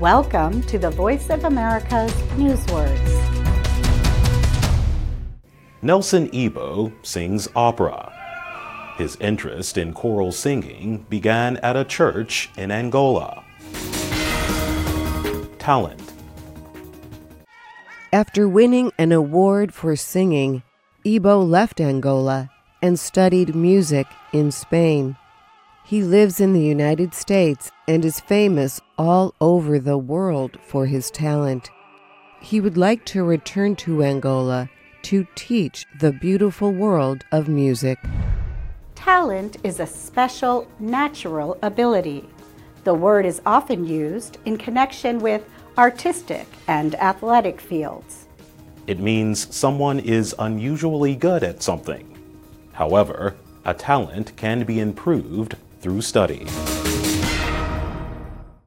Welcome to the Voice of America's Newswords. Nelson Ebo sings opera. His interest in choral singing began at a church in Angola. Talent. After winning an award for singing, Ebo left Angola and studied music in Spain. He lives in the United States and is famous all over the world for his talent. He would like to return to Angola to teach the beautiful world of music. Talent is a special natural ability. The word is often used in connection with artistic and athletic fields. It means someone is unusually good at something. However, a talent can be improved through study.